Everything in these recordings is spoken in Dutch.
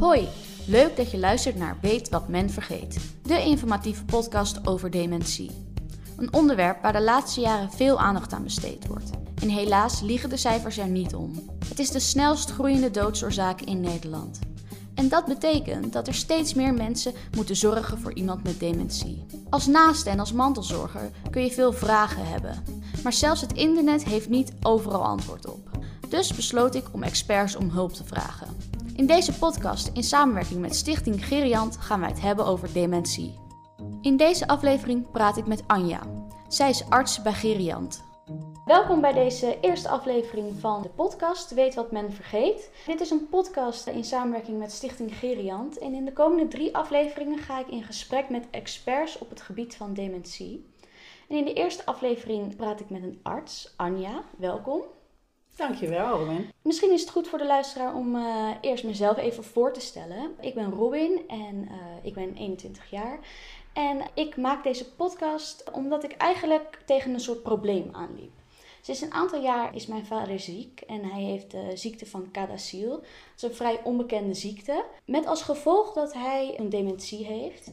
Hoi, leuk dat je luistert naar Weet wat men vergeet, de informatieve podcast over dementie. Een onderwerp waar de laatste jaren veel aandacht aan besteed wordt. En helaas liegen de cijfers er niet om. Het is de snelst groeiende doodsoorzaak in Nederland. En dat betekent dat er steeds meer mensen moeten zorgen voor iemand met dementie. Als naaste en als mantelzorger kun je veel vragen hebben. Maar zelfs het internet heeft niet overal antwoord op. Dus besloot ik om experts om hulp te vragen. In deze podcast, in samenwerking met Stichting Geriant, gaan wij het hebben over dementie. In deze aflevering praat ik met Anja. Zij is arts bij Geriant. Welkom bij deze eerste aflevering van de podcast Weet wat men vergeet. Dit is een podcast in samenwerking met Stichting Geriant. En in de komende drie afleveringen ga ik in gesprek met experts op het gebied van dementie. En in de eerste aflevering praat ik met een arts, Anja. Welkom. Dankjewel, Robin. Misschien is het goed voor de luisteraar om uh, eerst mezelf even voor te stellen. Ik ben Robin en uh, ik ben 21 jaar. En ik maak deze podcast omdat ik eigenlijk tegen een soort probleem aanliep. Sinds een aantal jaar is mijn vader ziek en hij heeft de ziekte van Cadacil. Dat is een vrij onbekende ziekte. Met als gevolg dat hij een dementie heeft.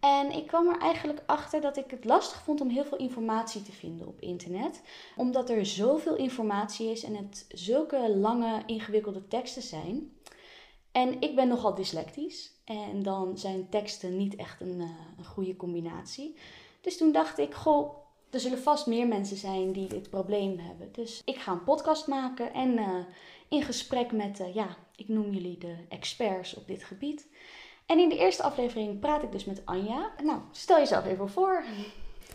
En ik kwam er eigenlijk achter dat ik het lastig vond om heel veel informatie te vinden op internet. Omdat er zoveel informatie is en het zulke lange, ingewikkelde teksten zijn. En ik ben nogal dyslectisch. En dan zijn teksten niet echt een, uh, een goede combinatie. Dus toen dacht ik, goh, er zullen vast meer mensen zijn die dit probleem hebben. Dus ik ga een podcast maken en uh, in gesprek met, uh, ja, ik noem jullie de experts op dit gebied. En in de eerste aflevering praat ik dus met Anja. Nou, stel jezelf even voor.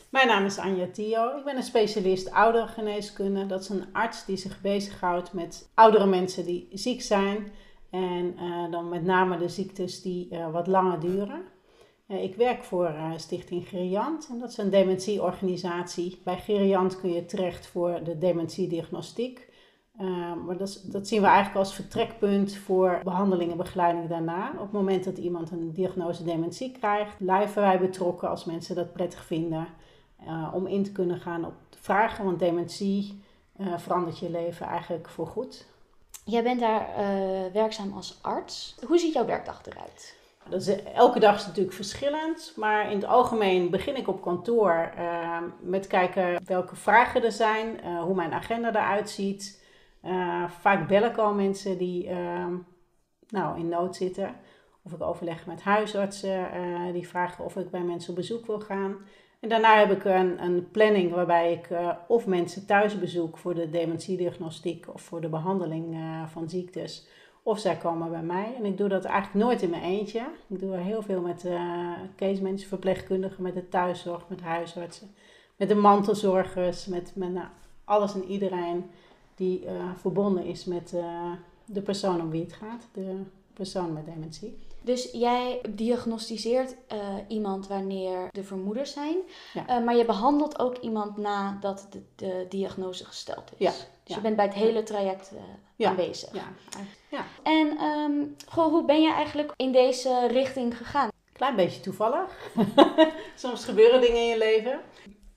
Mijn naam is Anja Tio. Ik ben een specialist ouderengeneeskunde. Dat is een arts die zich bezighoudt met oudere mensen die ziek zijn. En uh, dan met name de ziektes die uh, wat langer duren. Uh, ik werk voor Stichting Geriant. En dat is een dementieorganisatie. Bij Geriant kun je terecht voor de dementiediagnostiek. Uh, maar dat, dat, zien we eigenlijk als vertrekpunt voor behandeling en begeleiding daarna. Op het moment dat iemand een diagnose dementie krijgt, blijven wij betrokken als mensen dat prettig vinden. Uh, om in te kunnen gaan op de vragen, want dementie uh, verandert je leven eigenlijk voorgoed. Jij bent daar werkzaam als arts. Hoe ziet jouw werkdag eruit? Dat is, elke dag is natuurlijk verschillend, maar in het algemeen begin ik op kantoor met kijken welke vragen er zijn, hoe mijn agenda eruit ziet. Uh, vaak bel ik al mensen die uh, nou, in nood zitten. Of ik overleg met huisartsen uh, die vragen of ik bij mensen op bezoek wil gaan. En daarna heb ik een, een planning waarbij ik uh, of mensen thuis bezoek voor de dementiediagnostiek of voor de behandeling van ziektes. Of zij komen bij mij. En ik doe dat eigenlijk nooit in mijn eentje. Ik doe heel veel met case mensen, verpleegkundigen, met de thuiszorg, met huisartsen, met de mantelzorgers, met, met nou, alles en iedereen die uh, verbonden is met uh, de persoon om wie het gaat, de persoon met dementie. Dus jij diagnosticeert uh, iemand wanneer er vermoedens zijn, ja. maar je behandelt ook iemand nadat de, de diagnose gesteld is. Ja. Dus ja. je bent bij het hele traject aanwezig. Ja. Ja. En um, goh, hoe ben je eigenlijk in deze richting gegaan? Klein beetje toevallig. Soms gebeuren dingen in je leven.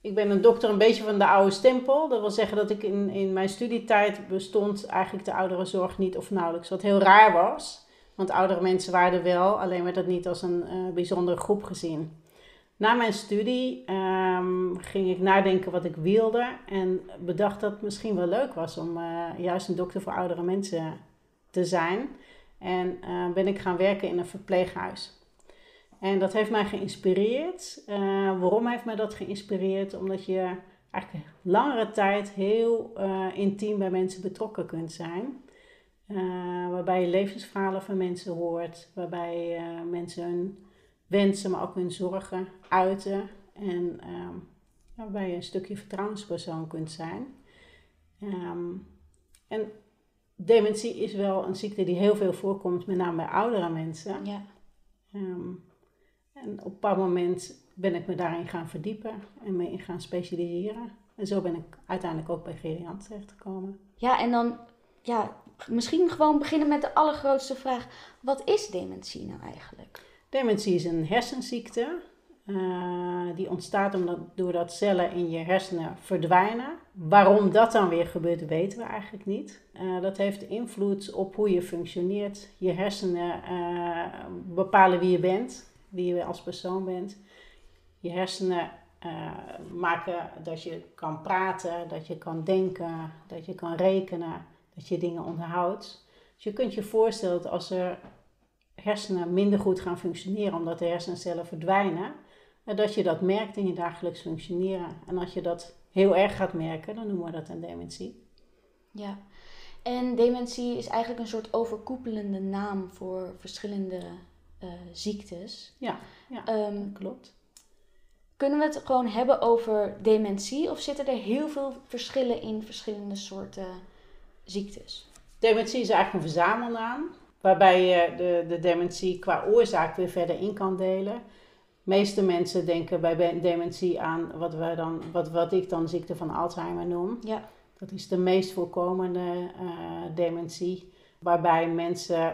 Ik ben een dokter een beetje van de oude stempel. Dat wil zeggen dat ik in, in mijn studietijd bestond eigenlijk de ouderenzorg niet of nauwelijks. Wat heel raar was. Want oudere mensen waren er wel, alleen werd dat niet als een uh, bijzondere groep gezien. Na mijn studie um, ging ik nadenken wat ik wilde. En bedacht dat het misschien wel leuk was om uh, juist een dokter voor oudere mensen te zijn. En uh, ben ik gaan werken in een verpleeghuis. En dat heeft mij geïnspireerd. Uh, waarom heeft mij dat geïnspireerd? Omdat je eigenlijk langere tijd heel uh, intiem bij mensen betrokken kunt zijn. Uh, waarbij je levensverhalen van mensen hoort, waarbij mensen hun wensen, maar ook hun zorgen uiten. En waarbij je een stukje vertrouwenspersoon kunt zijn. Um, en dementie is wel een ziekte die heel veel voorkomt, met name bij oudere mensen. Ja. Um, en op een bepaald moment ben ik me daarin gaan verdiepen en me in gaan specialiseren. En zo ben ik uiteindelijk ook bij Geriant terechtgekomen. Ja, en dan ja, misschien gewoon beginnen met de allergrootste vraag. Wat is dementie nou eigenlijk? Dementie is een hersenziekte. Uh, die ontstaat omdat, doordat cellen in je hersenen verdwijnen. Waarom dat dan weer gebeurt, weten we eigenlijk niet. Uh, dat heeft invloed op hoe je functioneert. Je hersenen uh, bepalen wie je bent, wie je als persoon bent. Je hersenen maken dat je kan praten, dat je kan denken, dat je kan rekenen, dat je dingen onderhoudt. Dus je kunt je voorstellen dat als er hersenen minder goed gaan functioneren omdat de hersencellen verdwijnen, dat je dat merkt in je dagelijks functioneren. En als je dat heel erg gaat merken, dan noemen we dat een dementie. Ja, en dementie is eigenlijk een soort overkoepelende naam voor verschillende uh, ziektes. Ja, ja um, klopt. Kunnen we het gewoon hebben over dementie of zitten er heel veel verschillen in verschillende soorten ziektes? Dementie is eigenlijk een verzamelnaam, waarbij je de, de dementie qua oorzaak weer verder in kan delen meeste mensen denken bij dementie aan wat, wij dan, wat, wat ik dan ziekte van Alzheimer noem. Ja. Dat is de meest voorkomende uh, dementie, waarbij mensen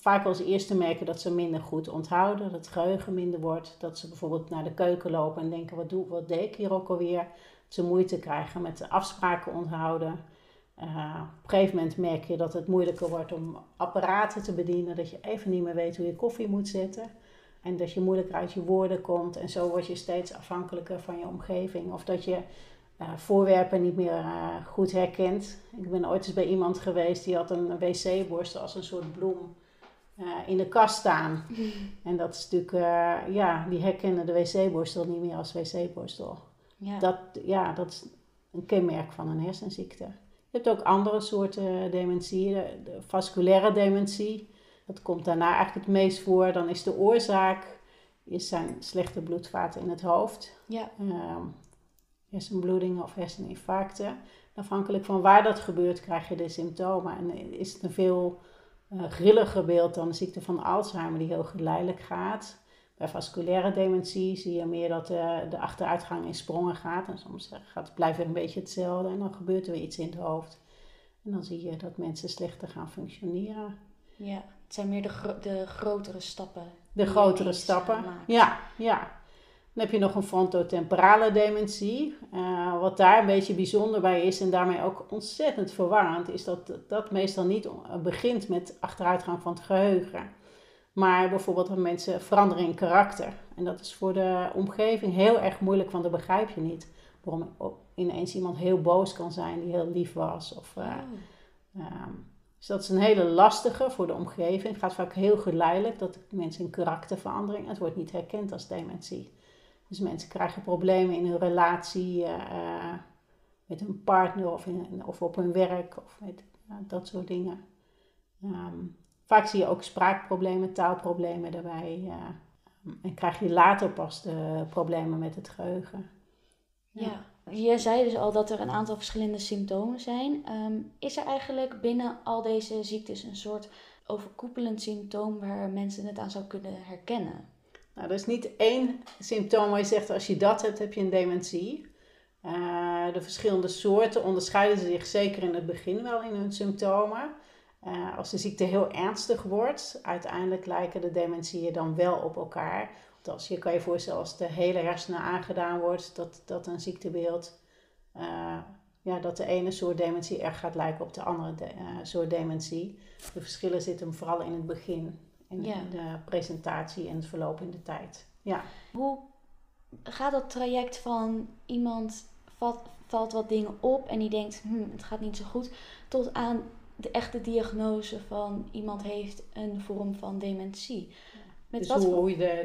vaak als eerste merken dat ze minder goed onthouden, dat het geheugen minder wordt, dat ze bijvoorbeeld naar de keuken lopen en denken wat, doe, wat deed ik hier ook alweer, ze moeite krijgen met afspraken onthouden. Uh, op een gegeven moment merk je dat het moeilijker wordt om apparaten te bedienen, dat je even niet meer weet hoe je koffie moet zetten. En dat je moeilijker uit je woorden komt. En zo word je steeds afhankelijker van je omgeving. Of dat je uh, voorwerpen niet meer uh, goed herkent. Ik ben ooit eens bij iemand geweest die had een wc-borstel als een soort bloem uh, in de kast staan. En dat is natuurlijk, ja, die herkennen de wc-borstel niet meer als wc-borstel. Ja. Dat, ja, dat is een kenmerk van een hersenziekte. Je hebt ook andere soorten dementie, de, de vasculaire dementie. Dat komt daarna eigenlijk het meest voor. Dan is de oorzaak is zijn slechte bloedvaten in het hoofd. Ja. Uh, hersenbloedingen of herseninfarcten. Afhankelijk van waar dat gebeurt, krijg je de symptomen. En is het een veel uh, grilliger beeld dan de ziekte van Alzheimer, die heel geleidelijk gaat. Bij vasculaire dementie zie je meer dat uh, de achteruitgang in sprongen gaat. En soms gaat het blijft weer een beetje hetzelfde en dan gebeurt er weer iets in het hoofd. En dan zie je dat mensen slechter gaan functioneren. Ja. Het zijn meer de, de grotere stappen. De grotere stappen, ja, ja. Dan heb je nog een frontotemporale dementie. Uh, wat daar een beetje bijzonder bij is en daarmee ook ontzettend verwarrend, is dat dat meestal niet begint met achteruitgang van het geheugen. Maar bijvoorbeeld dat mensen veranderen in karakter. En dat is voor de omgeving heel erg moeilijk, want dan begrijp je niet waarom ineens iemand heel boos kan zijn die heel lief was. Of, uh, dus dat is een hele lastige voor de omgeving. Het gaat vaak heel geleidelijk dat mensen in karakterverandering. Het wordt niet herkend als dementie. Dus mensen krijgen problemen in hun relatie uh, met hun partner of, of op hun werk of dat soort dingen. Um, vaak zie je ook spraakproblemen, taalproblemen daarbij. Uh, en krijg je later pas de problemen met het geheugen. ja. Je zei dus al dat er een aantal verschillende symptomen zijn. Ehm, is er eigenlijk binnen al deze ziektes een soort overkoepelend symptoom waar mensen het aan zou kunnen herkennen? Nou, er is niet één symptoom waar je zegt als je dat hebt, heb je een dementie. Uh, de verschillende soorten onderscheiden zich zeker in het begin wel in hun symptomen. Uh, als de ziekte heel ernstig wordt, uiteindelijk lijken de dementieën dan wel op elkaar als je kan je voorstellen als de hele hersenen aangedaan wordt, dat, dat een ziektebeeld, uh, ja, dat de ene soort dementie erg gaat lijken op de andere de, soort dementie. De verschillen zitten vooral in het begin, in de presentatie en het verloop in de tijd. Ja. Hoe gaat dat traject van iemand valt, valt wat dingen op en die denkt, hm, het gaat niet zo goed, tot aan de echte diagnose van iemand heeft een vorm van dementie? Met dus wat hoe, je de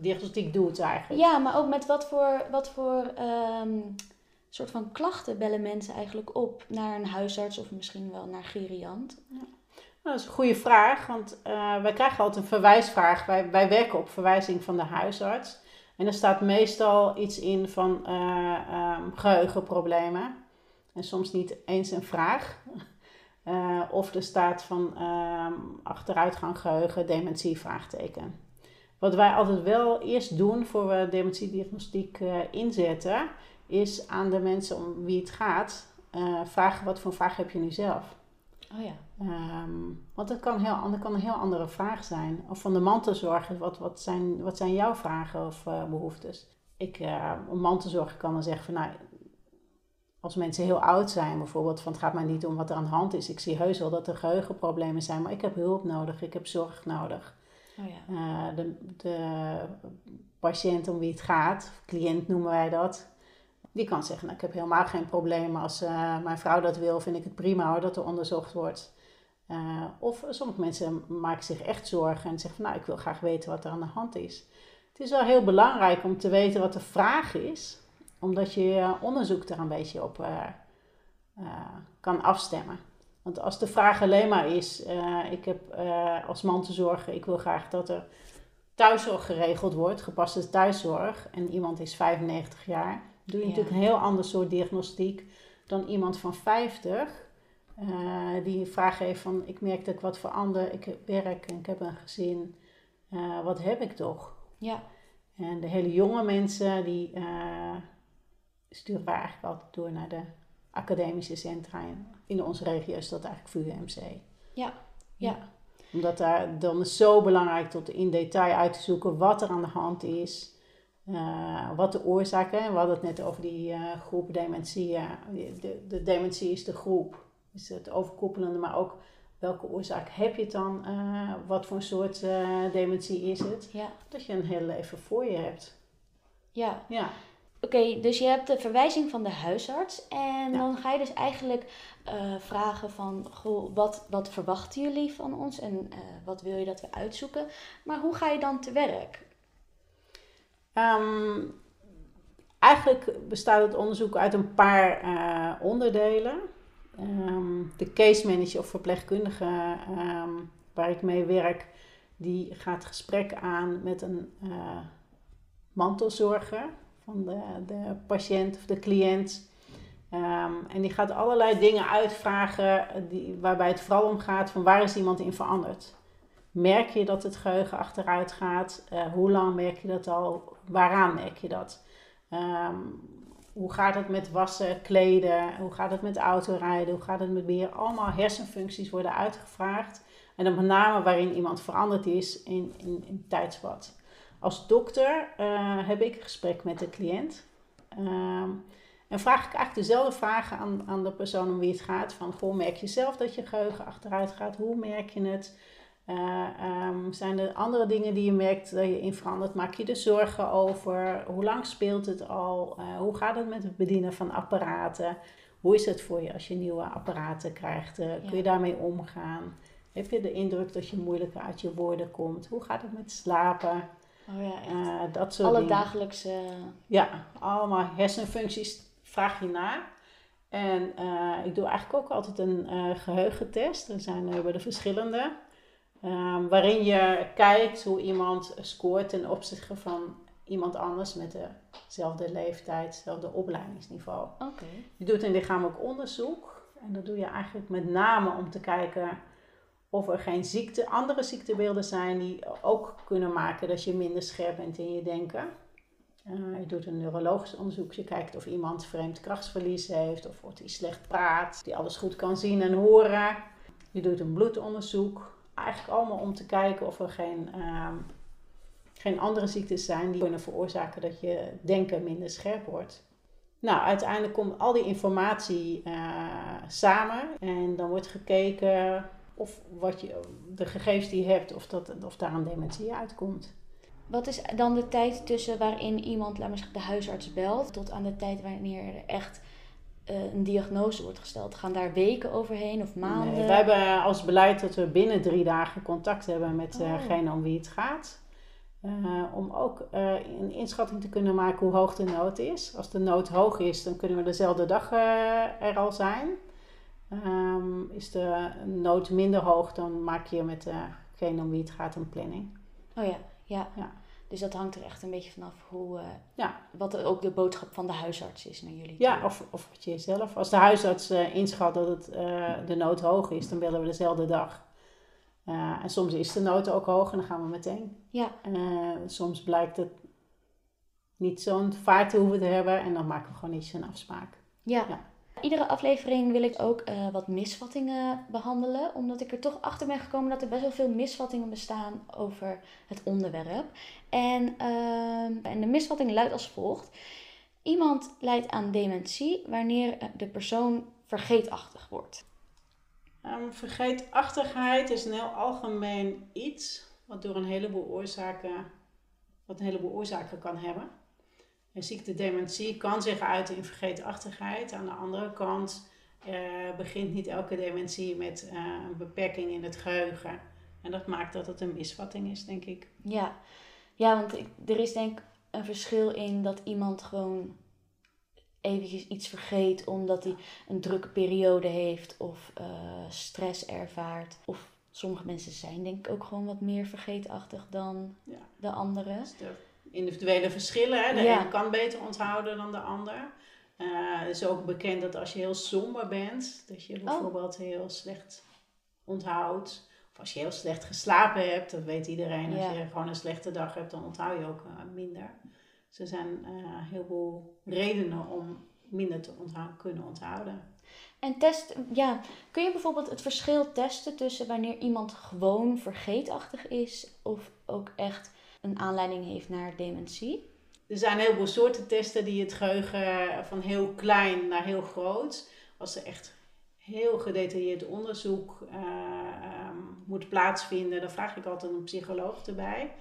diagnostiek doet eigenlijk. Ja, maar ook met wat voor, wat voor um, soort van klachten bellen mensen eigenlijk op naar een huisarts of misschien wel naar geriant? Ja. Nou, dat is een goede vraag, want uh, wij krijgen altijd een verwijsvraag. Wij, wij werken op verwijzing van de huisarts. En er staat meestal iets in van uh, um, geheugenproblemen. En soms niet eens een vraag. Uh, of er staat van uh, achteruitgang geheugen, dementie, vraagteken. Wat wij altijd wel eerst doen voor we dementiediagnostiek uh, inzetten, is aan de mensen om wie het gaat vragen wat voor vraag heb je nu zelf. Oh ja. Ehm, want dat kan, heel, dat kan een heel andere vraag zijn. Of van de mantelzorger, wat, wat, zijn, wat zijn jouw vragen of uh, behoeftes? Ik, uh, een mantelzorger kan dan zeggen van, nou, als mensen heel oud zijn bijvoorbeeld, van het gaat mij niet om wat er aan de hand is. Ik zie heus wel dat er geheugenproblemen zijn, maar ik heb hulp nodig, ik heb zorg nodig. Oh ja. Uh, de, de patiënt om wie het gaat, cliënt noemen wij dat, die kan zeggen, nou, ik heb helemaal geen probleem. Als uh, mijn vrouw dat wil, vind ik het prima dat er onderzocht wordt. Uh, of sommige mensen maken zich echt zorgen en zeggen van, nou, ik wil graag weten wat er aan de hand is. Het is wel heel belangrijk om te weten wat de vraag is, omdat je onderzoek er een beetje op uh, kan afstemmen. Want als de vraag alleen maar is, ik heb als man te zorgen, ik wil graag dat er thuiszorg geregeld wordt, gepaste thuiszorg, en iemand is 95 jaar, doe je natuurlijk een heel ander soort diagnostiek dan iemand van 50. Uh, die een vraag heeft van, ik merk dat ik wat verander, ik heb werk en ik heb een gezin. Uh, wat heb ik toch? Ja. En de hele jonge mensen, die uh, sturen wij eigenlijk altijd door naar de academische centra. In, in onze regio is dat eigenlijk VUMC. Ja, ja. Omdat daar dan is zo belangrijk tot in detail uit te zoeken wat er aan de hand is. Uh, wat de oorzaken, we hadden het net over die uh, groep dementie. De, de, dementie is de groep, is het overkoepelende, maar ook welke oorzaak heb je het dan? wat voor een soort dementie is het? Ja. Dat je een heel leven voor je hebt. Ja. ja. Oké, dus je hebt de verwijzing van de huisarts en ja. dan ga je dus eigenlijk vragen van, goh, wat, wat verwachten jullie van ons en wat wil je dat we uitzoeken? Maar hoe ga je dan te werk? Um, eigenlijk bestaat het onderzoek uit een paar uh, onderdelen. Um, de case manager of verpleegkundige um, waar ik mee werk, die gaat gesprek aan met een uh, mantelzorger van de, de patiënt of de cliënt. en die gaat allerlei dingen uitvragen die, waarbij het vooral om gaat van waar is iemand in veranderd. Merk je dat het geheugen achteruit gaat? Uh, hoe lang merk je dat al? Waaraan merk je dat? Um, hoe gaat het met wassen, kleden? Hoe gaat het met autorijden? Hoe gaat het met beheer? Allemaal hersenfuncties worden uitgevraagd. En dan met name waarin iemand veranderd is in, in, in tijdsbad. Als dokter uh, heb ik een gesprek met de cliënt. Um, en vraag ik eigenlijk dezelfde vragen aan, aan de persoon om wie het gaat. Van, goh, merk je zelf dat je geheugen achteruit gaat? Hoe merk je het? Uh, um, zijn er andere dingen die je merkt dat je in verandert? Maak je er zorgen over? Hoe lang speelt het al? Uh, hoe gaat het met het bedienen van apparaten? Hoe is het voor je als je nieuwe apparaten krijgt? Uh, kun je daarmee omgaan? Heb je de indruk dat je moeilijker uit je woorden komt? Hoe gaat het met slapen? Oh ja, echt. dat soort Alle dingen. dagelijkse... Ja, allemaal hersenfuncties vraag je na. En ik doe eigenlijk ook altijd een geheugentest. Er zijn er de verschillende. Um, waarin je kijkt hoe iemand scoort ten opzichte van iemand anders met dezelfde leeftijd, hetzelfde opleidingsniveau. Okay. Je doet een lichamelijk onderzoek en dat doe je eigenlijk met name om te kijken of er geen ziekte, andere ziektebeelden zijn die ook kunnen maken dat je minder scherp bent in je denken. Uh, je doet een neurologisch onderzoek. Je kijkt of iemand vreemd krachtsverlies heeft of of hij slecht praat, die alles goed kan zien en horen. Je doet een bloedonderzoek eigenlijk allemaal om te kijken of er geen, uh, geen andere ziektes zijn die kunnen veroorzaken dat je denken minder scherp wordt. Nou, uiteindelijk komt al die informatie uh, samen en dan wordt gekeken of wat je, de gegevens die je hebt, of, dat, of daar een dementie uitkomt. Wat is dan de tijd tussen waarin iemand, laat maar zeggen, de huisarts belt, tot aan de tijd wanneer er echt een diagnose wordt gesteld? Gaan daar weken overheen of maanden? Nee, wij hebben als beleid dat we binnen drie dagen contact hebben met degene oh. om wie het gaat. Uh, om ook uh, een inschatting te kunnen maken hoe hoog de nood is. Als de nood hoog is, dan kunnen we dezelfde dag er al zijn. Um, is de nood minder hoog, dan maak je met degene om wie het gaat een planning. Oh ja, ja. ja. Dus dat hangt er echt een beetje vanaf hoe, uh, ja. wat ook de boodschap van de huisarts is naar jullie. Ja, of, of wat je zelf. Als de huisarts uh, inschat dat het, uh, de nood hoog is, dan bellen we dezelfde dag. en soms is de nood ook hoog en dan gaan we meteen. Ja. soms blijkt het niet zo'n vaart te hoeven te hebben en dan maken we gewoon iets een afspraak. Ja. ja. Iedere aflevering wil ik ook uh, wat misvattingen behandelen, omdat ik er toch achter ben gekomen dat er best wel veel misvattingen bestaan over het onderwerp. En, uh, en de misvatting luidt als volgt. Iemand lijdt aan dementie wanneer de persoon vergeetachtig wordt. Um, vergeetachtigheid is een heel algemeen iets wat door een heleboel oorzaken, wat een heleboel oorzaken kan hebben. Een ziekte dementie kan zich uiten in vergeetachtigheid. Aan de andere kant uh, begint niet elke dementie met uh, een beperking in het geheugen. En dat maakt dat het een misvatting is, denk ik. Ja, ja want er is denk ik een verschil in dat iemand gewoon eventjes iets vergeet omdat hij een drukke periode heeft of uh, stress ervaart. Of sommige mensen zijn denk ik ook gewoon wat meer vergeetachtig dan ja. de anderen. de individuele verschillen. Hè? De ja. een kan beter onthouden dan de ander. Uh, het is ook bekend dat als je heel somber bent, dat je oh. bijvoorbeeld heel slecht onthoudt. Of als je heel slecht geslapen hebt, dat weet iedereen. Als je gewoon een slechte dag hebt, dan onthoud je ook uh, minder. Dus er zijn uh, heel veel redenen om minder te onthouden, kunnen onthouden. En test, ja, kun je bijvoorbeeld het verschil testen tussen wanneer iemand gewoon vergeetachtig is of ook echt een aanleiding heeft naar dementie? Er zijn heel veel soorten testen die het geheugen van heel klein naar heel groot, als er echt heel gedetailleerd onderzoek uh, um, moet plaatsvinden, dan vraag ik altijd een psycholoog erbij.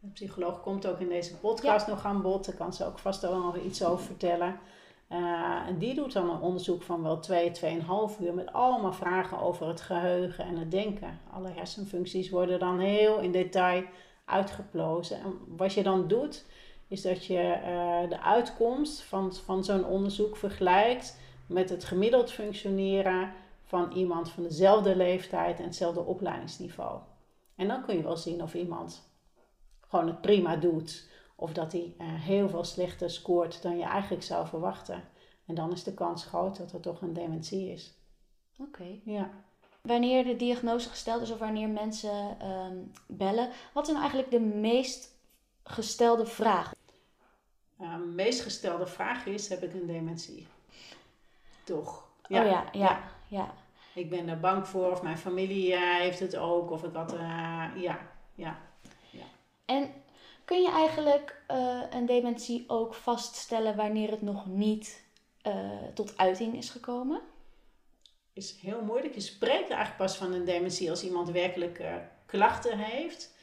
De psycholoog komt ook in deze podcast nog aan bod. Daar kan ze ook vast wel nog iets over vertellen. Uh, en die doet dan een onderzoek van wel 2, 2,5 uur met allemaal vragen over het geheugen en het denken. Alle hersenfuncties worden dan heel in detail uitgeplozen. En wat je dan doet, is dat je uh, de uitkomst van, van zo'n onderzoek vergelijkt met het gemiddeld functioneren van iemand van dezelfde leeftijd en hetzelfde opleidingsniveau. En dan kun je wel zien of iemand gewoon het prima doet of dat hij uh, heel veel slechter scoort dan je eigenlijk zou verwachten. En dan is de kans groot dat er toch een dementie is. Oké. Ja. Wanneer de diagnose gesteld is of wanneer mensen ehm, bellen, wat is nou eigenlijk de meest gestelde vraag? Uh, de meest gestelde vraag is: heb ik een dementie? Toch? Ja. Oh ja, ja, ja. Ik ben er bang voor, of mijn familie uh, heeft het ook, of ik had, uh, ja, ja, ja. En kun je eigenlijk uh, een dementie ook vaststellen wanneer het nog niet tot uiting is gekomen? Is heel moeilijk. Je spreekt eigenlijk pas van een dementie als iemand werkelijk uh, klachten heeft.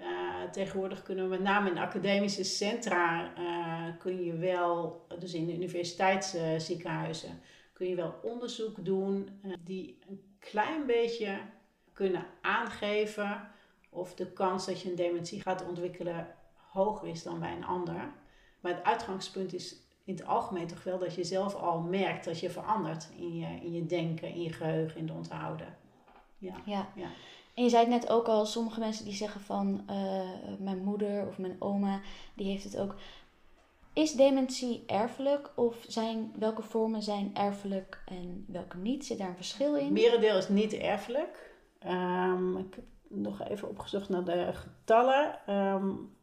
Uh, tegenwoordig kunnen we met name in academische centra uh, kun je wel, dus in universiteitsziekenhuizen, kun je wel onderzoek doen die een klein beetje kunnen aangeven of de kans dat je een dementie gaat ontwikkelen hoger is dan bij een ander. Maar het uitgangspunt is in het algemeen toch wel dat je zelf al merkt dat je verandert in je, in je denken, in je geheugen, in de onthouden. Ja. ja. ja. En je zei het net ook al, sommige mensen die zeggen van uh, mijn moeder of mijn oma, die heeft het ook. Is dementie erfelijk of zijn, welke vormen zijn erfelijk en welke niet? Zit daar een verschil in? Merendeel is niet erfelijk. Um, ik heb nog even opgezocht naar de getallen. Um,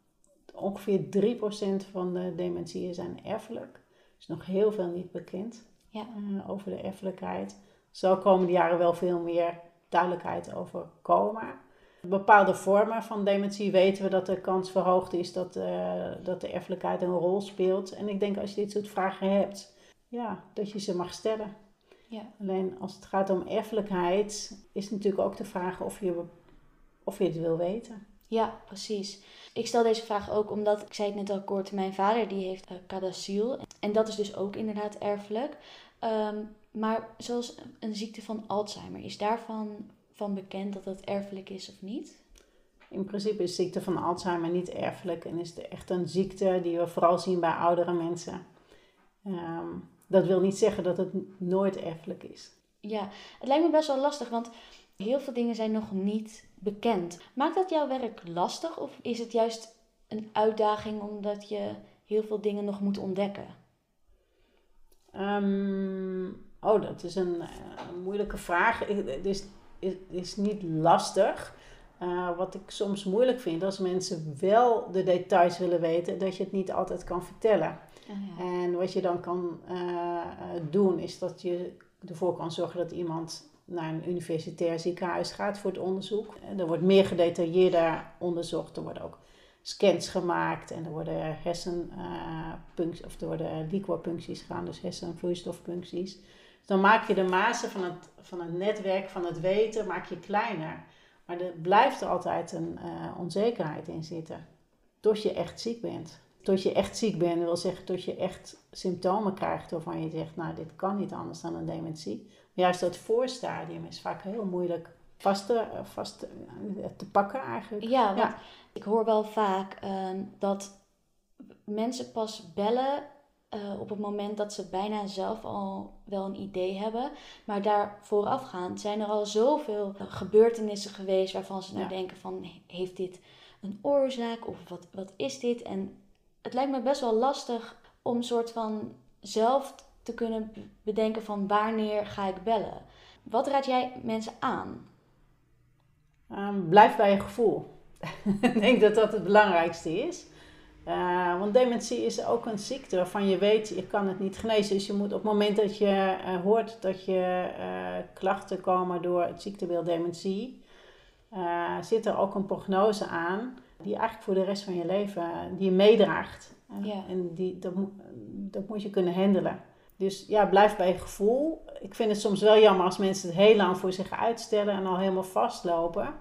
ongeveer 3% van de dementieën zijn erfelijk. Er is nog heel veel niet bekend ja. uh, over de erfelijkheid. Er zal komende jaren wel veel meer duidelijkheid over komen. Bepaalde vormen van dementie weten we dat de kans verhoogd is dat, uh, dat de erfelijkheid een rol speelt. En ik denk als je dit soort vragen hebt, ja, dat je ze mag stellen. Ja. Alleen als het gaat om erfelijkheid, is natuurlijk ook de vraag of je, of je het wil weten. Ja, precies. Ik stel deze vraag ook omdat, ik zei het net al kort, mijn vader die heeft uh. En dat is dus ook inderdaad erfelijk. Um, maar zoals een ziekte van Alzheimer, is daarvan van bekend dat dat erfelijk is of niet? In principe is ziekte van Alzheimer niet erfelijk en is het echt een ziekte die we vooral zien bij oudere mensen. Um, dat wil niet zeggen dat het nooit erfelijk is. Ja, het lijkt me best wel lastig, want heel veel dingen zijn nog niet bekend. Maakt dat jouw werk lastig of is het juist een uitdaging omdat je heel veel dingen nog moet ontdekken? Um, oh, dat is een, een, moeilijke vraag. Het is, is, is niet lastig. eh, wat ik soms moeilijk vind als mensen wel de details willen weten, dat je het niet altijd kan vertellen. Oh ja. En wat je dan kan eh, eh, doen, is dat je ervoor kan zorgen dat iemand naar een universitair ziekenhuis gaat voor het onderzoek. En er wordt meer gedetailleerder onderzocht. Er worden ook scans gemaakt en er worden hersenpuncties, of er worden liquorpuncties gedaan, dus hersenvloeistofpuncties. Dus dan maak je de mazen van het, van het netwerk, van het weten, maak je kleiner. Maar er blijft er altijd een eh, onzekerheid in zitten. Tot je echt ziek bent. Tot je echt ziek bent wil zeggen tot je echt symptomen krijgt waarvan je zegt, nou dit kan niet anders dan een dementie. Juist dat voorstadium is vaak heel moeilijk vast te, vast te, te pakken eigenlijk. Ja, want Ja. ik hoor wel vaak ehm, dat mensen pas bellen eh, op het moment dat ze bijna zelf al wel een idee hebben. Maar daar voorafgaand zijn er al zoveel eh, gebeurtenissen geweest waarvan ze nou Ja. denken van heeft dit een oorzaak of wat, wat is dit? En het lijkt me best wel lastig om soort van zelf te kunnen bedenken van wanneer ga ik bellen. Wat raad jij mensen aan? Ehm, blijf bij je gevoel. ik denk dat dat het belangrijkste is. Eh, want dementie is ook een ziekte waarvan je weet, je kan het niet genezen. Dus je moet op het moment dat je eh, hoort dat je eh, klachten komen door het ziektebeeld dementie, zit er ook een prognose aan die eigenlijk voor de rest van je leven, die je meedraagt. Ja. En die, dat, moet- dat moet je kunnen handelen. Dus ja, blijf bij je gevoel. Ik vind het soms wel jammer als mensen het heel lang voor zich uitstellen en al helemaal vastlopen.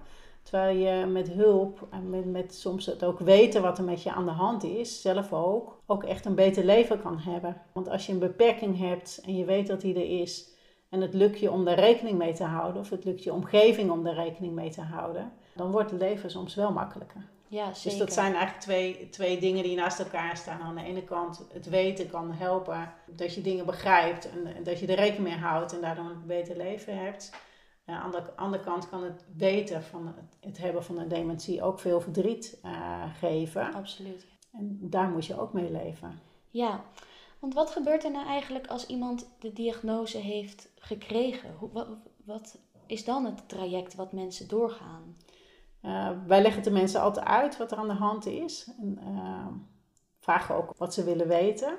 Terwijl je met hulp en met, soms het ook weten wat er met je aan de hand is, zelf ook, ook echt een beter leven kan hebben. Want als je een beperking hebt en je weet dat die er is en het lukt je om daar rekening mee te houden, of het lukt je omgeving om daar rekening mee te houden, dan wordt het leven soms wel makkelijker. Ja, zeker. Dus dat zijn eigenlijk twee, twee dingen die naast elkaar staan. Aan de ene kant het weten kan helpen dat je dingen begrijpt en, dat je er rekening mee houdt en daardoor een beter leven hebt. Aan de andere kant kan het weten van het, hebben van een dementie ook veel verdriet eh, geven. Absoluut. En daar moet je ook mee leven. Ja, want wat gebeurt er nou eigenlijk als iemand de diagnose heeft gekregen? Hoe, wat, wat is dan het traject wat mensen doorgaan? Eh, wij leggen de mensen altijd uit wat er aan de hand is. En, eh, vragen ook wat ze willen weten.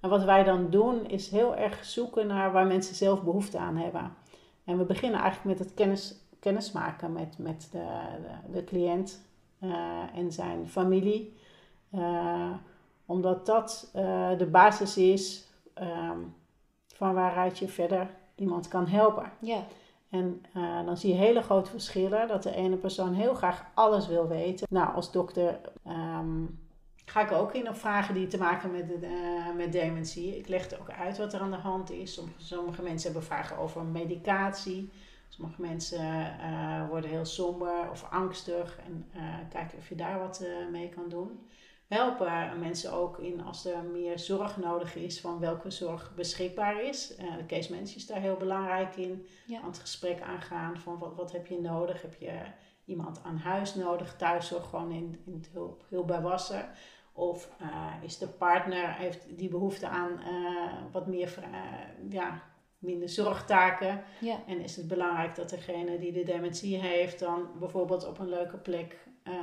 En wat wij dan doen is heel erg zoeken naar waar mensen zelf behoefte aan hebben. En we beginnen eigenlijk met het kennis, kennismaken met, met de, de, cliënt eh, en zijn familie. Omdat dat de basis is ehm, van waaruit je verder iemand kan helpen. Ja, En eh, dan zie je hele grote verschillen. Dat de ene persoon heel graag alles wil weten. Nou, als dokter ehm, ga ik ook in op vragen die te maken hebben met, eh, met dementie. Ik leg er ook uit wat er aan de hand is. Sommige, mensen hebben vragen over medicatie. Sommige mensen eh, worden heel somber of angstig. En kijken of je daar wat mee kan doen. Helpen mensen ook in als er meer zorg nodig is van welke zorg beschikbaar is. Eh, de case manager is daar heel belangrijk in ja. aan het gesprek aangaan van wat, wat heb je nodig? Heb je iemand aan huis nodig, thuiszorg gewoon in, in het hulp, hulp bij wassen? Of eh, is de partner, heeft die behoefte aan eh, wat meer, ja, minder zorgtaken? ja. En is het belangrijk dat degene die de dementie heeft dan bijvoorbeeld op een leuke plek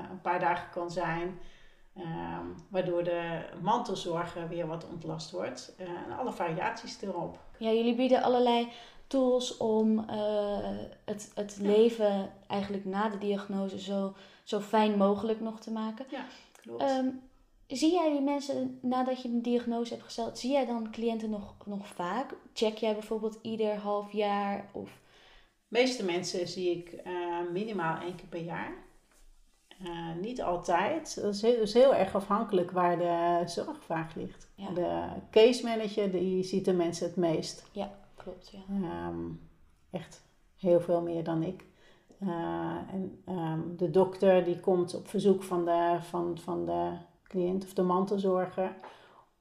een paar dagen kan zijn? Ehm, waardoor de mantelzorg eh, weer wat ontlast wordt. Eh, en alle variaties erop. Ja, jullie bieden allerlei tools om eh, het, het leven eigenlijk na de diagnose zo, zo fijn mogelijk nog te maken. Klopt. Ehm, zie jij die mensen nadat je een diagnose hebt gesteld, zie jij dan cliënten nog, nog vaak? Check jij bijvoorbeeld ieder half jaar? Of... De meeste mensen zie ik eh, minimaal één keer per jaar. Eh, niet altijd. Dat is heel, is heel erg afhankelijk waar de zorgvraag ligt. Ja. De case manager die ziet de mensen het meest. Klopt, ja. Ehm, echt heel veel meer dan ik. Eh, en ehm, de dokter die komt op verzoek van de, van, van de cliënt of de mantelzorger.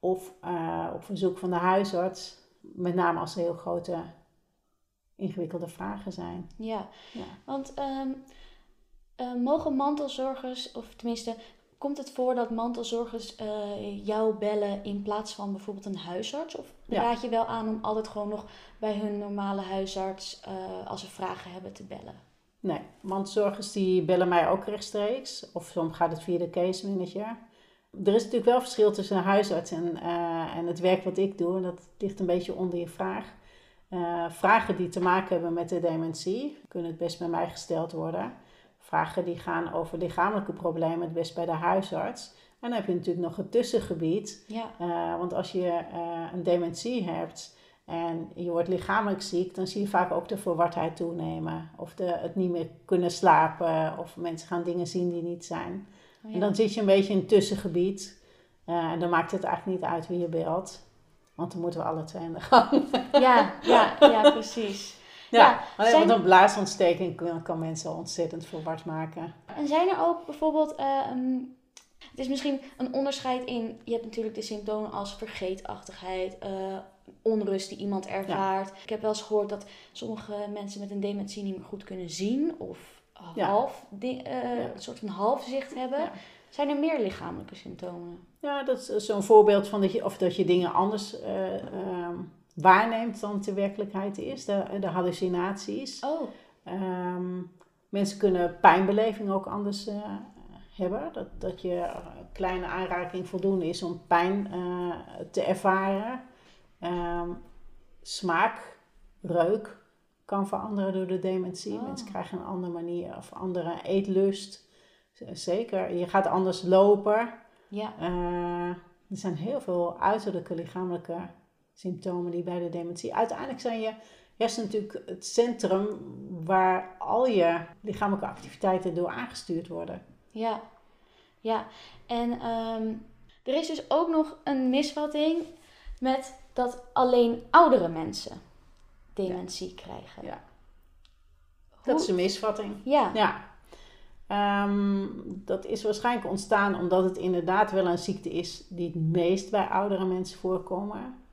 Of eh, op verzoek van de huisarts. Met name als er heel grote ingewikkelde vragen zijn. Ja, Ja. want ehm, eh, mogen mantelzorgers, of tenminste, komt het voor dat mantelzorgers eh, jou bellen in plaats van bijvoorbeeld een huisarts? Of Ja. raad je wel aan om altijd gewoon nog bij hun normale huisarts, eh, als ze vragen hebben, te bellen? Nee, mantelzorgers die bellen mij ook rechtstreeks. Of soms gaat het via de case manager. Er is natuurlijk wel verschil tussen een huisarts en, en het werk wat ik doe. En dat ligt een beetje onder je vraag. Vragen die te maken hebben met de dementie kunnen het best bij mij gesteld worden. Vragen die gaan over lichamelijke problemen, het best bij de huisarts. En dan heb je natuurlijk nog het tussengebied. Ja. Uh, want als je een dementie hebt en je wordt lichamelijk ziek, dan zie je vaak ook de verwardheid toenemen. Of de, het niet meer kunnen slapen, of mensen gaan dingen zien die niet zijn. Oh, ja. En dan zit je een beetje in een tussengebied. Uh, en dan maakt het eigenlijk niet uit wie je belt. Want dan moeten we alle twee aan de gang. Ja, ja, ja precies. Ja, ja zijn... want een blaasontsteking kan, mensen ontzettend verward maken. En zijn er ook bijvoorbeeld... Uh, het is misschien een onderscheid in... Je hebt natuurlijk de symptomen als vergeetachtigheid... Uh, onrust die iemand ervaart. Ik heb wel eens gehoord dat sommige mensen met een dementie niet meer goed kunnen zien of half, uh, een soort van halfzicht hebben. Zijn er meer lichamelijke symptomen? Ja, dat is zo'n voorbeeld van dat je, of dat je dingen anders uh, uh, waarneemt dan de werkelijkheid is. De, de hallucinaties. Oh. Um, mensen kunnen pijnbeleving ook anders uh, hebben. Dat, dat je kleine aanraking voldoende is om pijn te ervaren. Um, smaak, reuk kan veranderen door de dementie. Oh. Mensen krijgen een andere manier of andere eetlust. Zeker. Je gaat anders lopen. Ja. Uh, er zijn heel veel uiterlijke lichamelijke symptomen die bij de dementie. Uiteindelijk zijn je hersenen natuurlijk het centrum waar al je lichamelijke activiteiten door aangestuurd worden. Ja, ja. En um, er is dus ook nog een misvatting met dat alleen oudere mensen dementie krijgen. Ja. Dat is een misvatting. Ja. ja. Um, dat is waarschijnlijk ontstaan omdat het inderdaad wel een ziekte is die het meest bij oudere mensen voorkomen.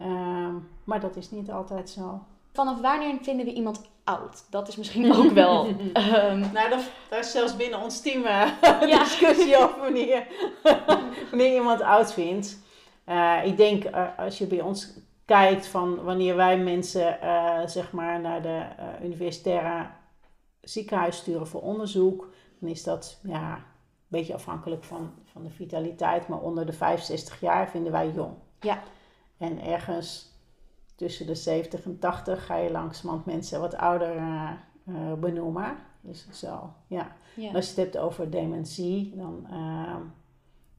Um, maar dat is niet altijd zo. Vanaf wanneer vinden we iemand oud? Dat is misschien ook wel. um... Nou, dat, daar is zelfs binnen ons team uh, ja. discussie over wanneer, wanneer iemand oud vindt. Uh, ik denk uh, als je bij ons kijkt van wanneer wij mensen zeg maar naar de universitaire ziekenhuis sturen voor onderzoek, dan is dat ja, een beetje afhankelijk van, van de vitaliteit, maar onder de 65 jaar vinden wij jong. Ja. En ergens tussen de 70 en 80 ga je langzamerhand mensen wat ouder benoemen. Dus zo, ja. ja. Als je het hebt over dementie, dan,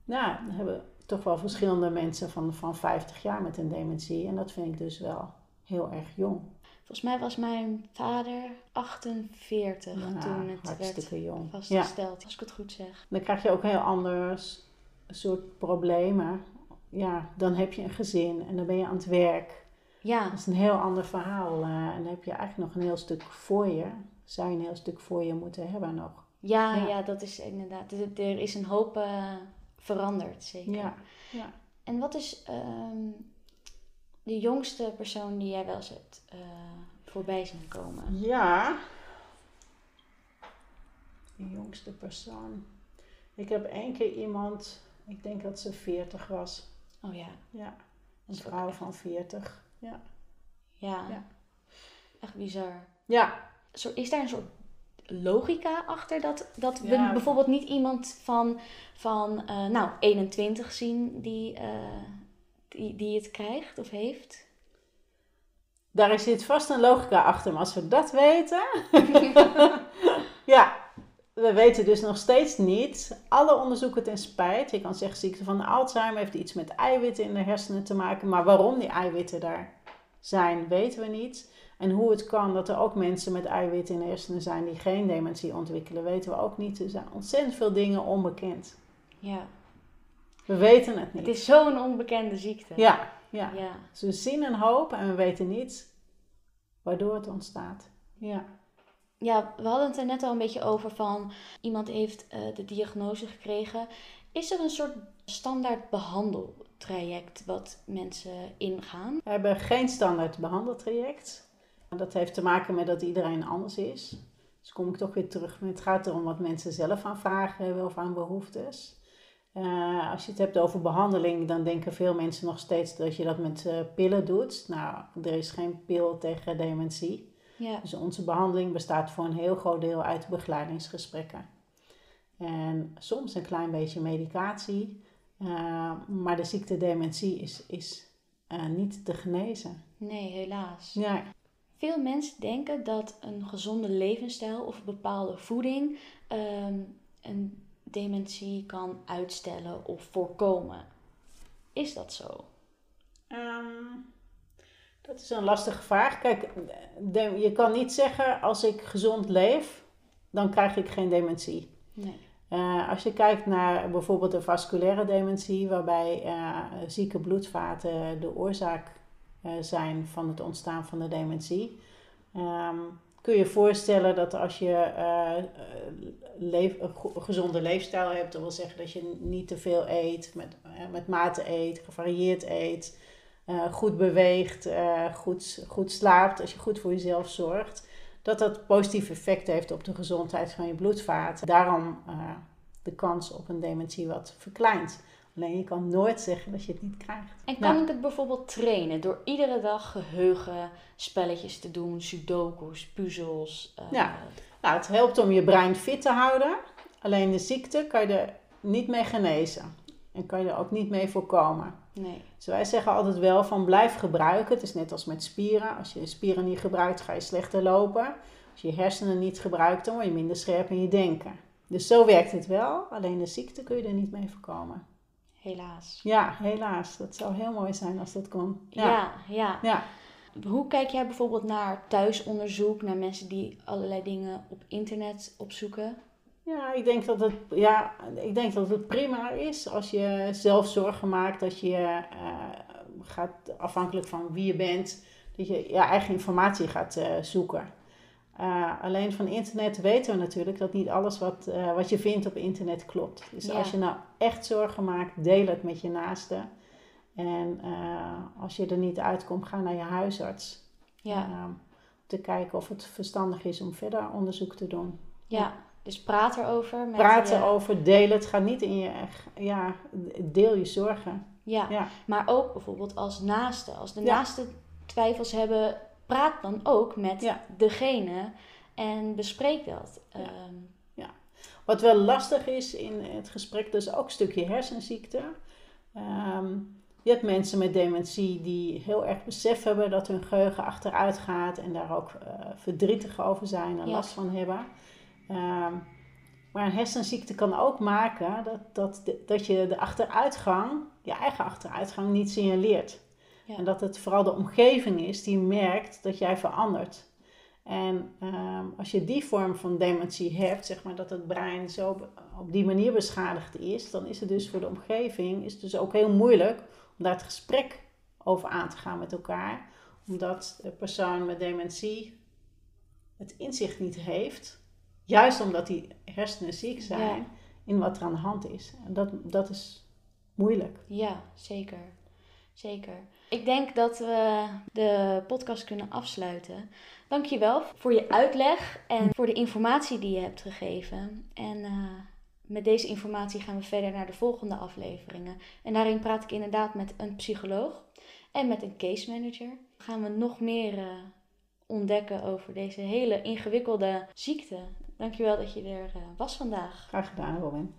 nou, dan hebben toch wel verschillende mensen van, van 50 jaar met een dementie. En dat vind ik dus wel heel erg jong. Volgens mij was mijn vader 48 toen het werd jong. vastgesteld, als ik het goed zeg. Dan krijg je ook heel anders soort problemen. Ja, dan heb je een gezin en dan ben je aan het werk. Ja. Dat is een heel ander verhaal. Uh, en dan heb je eigenlijk nog een heel stuk voor je. Zou je een heel stuk voor je moeten hebben nog. Ja, ja. dat is inderdaad. Er is een hoop... Uh, verandert, zeker. Ja. ja. En wat is ehm, de jongste persoon die jij wel eens hebt uh, voorbij zien komen? Ja. De jongste persoon. Ik heb één keer iemand, ik denk dat ze 40 was. Oh ja. Ja. Een vrouw van 40. Ja. ja. Ja. Echt bizar. Ja. Zo, is daar een soort logica achter dat, dat we bijvoorbeeld niet iemand van, van uh, nou, 21 zien die, uh, die, die het krijgt of heeft? Daar zit vast een logica achter, maar als we dat weten. ja, we weten dus nog steeds niet. Alle onderzoeken ten spijt. Je kan zeggen, ziekte van Alzheimer heeft iets met eiwitten in de hersenen te maken. Maar waarom die eiwitten daar zijn, weten we niet. En hoe het kan dat er ook mensen met eiwitten in de hersenen zijn die geen dementie ontwikkelen, weten we ook niet. Er zijn ontzettend veel dingen onbekend. Ja. We weten het niet. Het is zo'n onbekende ziekte. Ja, ja. ja. Dus we zien een hoop en we weten niet waardoor het ontstaat. Ja. Ja, we hadden het er net al een beetje over van iemand heeft uh, de diagnose gekregen. Is er een soort standaard behandeltraject wat mensen ingaan? We hebben geen standaard behandeltraject. Dat heeft te maken met dat iedereen anders is. Dus kom ik toch weer terug. Het gaat erom wat mensen zelf aan vragen hebben of aan behoeftes. Uh, als je het hebt over behandeling, dan denken veel mensen nog steeds dat je dat met uh, pillen doet. Nou, er is geen pil tegen dementie. Ja. Dus onze behandeling bestaat voor een heel groot deel uit begeleidingsgesprekken. En soms een klein beetje medicatie, uh, maar de ziekte dementie is, is uh, niet te genezen. Nee, helaas. Ja. Veel mensen denken dat een gezonde levensstijl of bepaalde voeding um, een dementie kan uitstellen of voorkomen. Is dat zo? Um, dat is een lastige vraag. Kijk, je kan niet zeggen als ik gezond leef, dan krijg ik geen dementie. Nee. Uh, als je kijkt naar bijvoorbeeld de vasculaire dementie, waarbij uh, zieke bloedvaten de oorzaak uh, zijn van het ontstaan van de dementie, um, kun je voorstellen dat als je leef, een gezonde leefstijl hebt, dat wil zeggen dat je niet te veel eet, met, met mate eet, gevarieerd eet, goed beweegt, goed, goed slaapt, als je goed voor jezelf zorgt, dat dat positief effect heeft op de gezondheid van je bloedvaten. Daarom uh, de kans op een dementie wat verkleint. Alleen je kan nooit zeggen dat je het niet krijgt. En kan ik het bijvoorbeeld trainen door iedere dag geheugen, spelletjes te doen, sudokus, puzzels? Ja, nou, het helpt om je brein fit te houden. Alleen de ziekte kan je er niet mee genezen. En kan je er ook niet mee voorkomen. Nee. Dus wij zeggen altijd wel van blijf gebruiken. Het is net als met spieren. Als je spieren niet gebruikt, ga je slechter lopen. Als je je hersenen niet gebruikt, dan word je minder scherp in je denken. Dus zo werkt het wel. Alleen de ziekte kun je er niet mee voorkomen. Helaas. Ja, helaas. Dat zou heel mooi zijn als dat kon. Ja, ja. ja. ja. Hoe kijk jij bijvoorbeeld naar thuisonderzoek, naar mensen die allerlei dingen op internet opzoeken? Ja, ik denk dat het, ja, ik denk dat het prima is als je zelf zorgen maakt dat je uh, gaat, afhankelijk van wie je bent, dat je je eigen informatie gaat uh, zoeken. Uh, alleen van internet weten we natuurlijk dat niet alles wat, wat je vindt op internet klopt. Dus Ja. als je nou echt zorgen maakt, deel het met je naasten. En als je er niet uitkomt, ga naar je huisarts. Ja. om te kijken of het verstandig is om verder onderzoek te doen. Ja, dus praat erover. Met Praat erover, deel het. Ga niet in je... Ja, deel je zorgen. Ja. Ja. maar ook bijvoorbeeld als naaste. Als de Ja. naaste twijfels hebben, praat dan ook met Ja. degene en bespreek dat. Ja. Ehm, Wat wel lastig is in het gesprek, dus ook een stukje hersenziekte. Ehm, je hebt mensen met dementie die heel erg besef hebben dat hun geheugen achteruit gaat en daar ook eh, verdrietig over zijn en Ja. last van hebben. Ehm, maar een hersenziekte kan ook maken dat, dat, dat je de achteruitgang, je eigen achteruitgang, niet signaleert. Ja. En dat het vooral de omgeving is die merkt dat jij verandert. En ehm, als je die vorm van dementie hebt, zeg maar dat het brein zo op die manier beschadigd is, dan is het dus voor de omgeving is het dus ook heel moeilijk om daar het gesprek over aan te gaan met elkaar. Omdat de persoon met dementie het inzicht niet heeft, juist omdat die hersenen ziek zijn, Ja. in wat er aan de hand is. En dat, dat is moeilijk. ja, zeker. Zeker. Ik denk dat we de podcast kunnen afsluiten. Dankjewel voor je uitleg en voor de informatie die je hebt gegeven. En eh, met deze informatie gaan we verder naar de volgende afleveringen. En daarin praat ik inderdaad met een psycholoog en met een case manager. Gaan we nog meer eh, ontdekken over deze hele ingewikkelde ziekte. Dankjewel dat je er eh, was vandaag. Graag gedaan, Robin.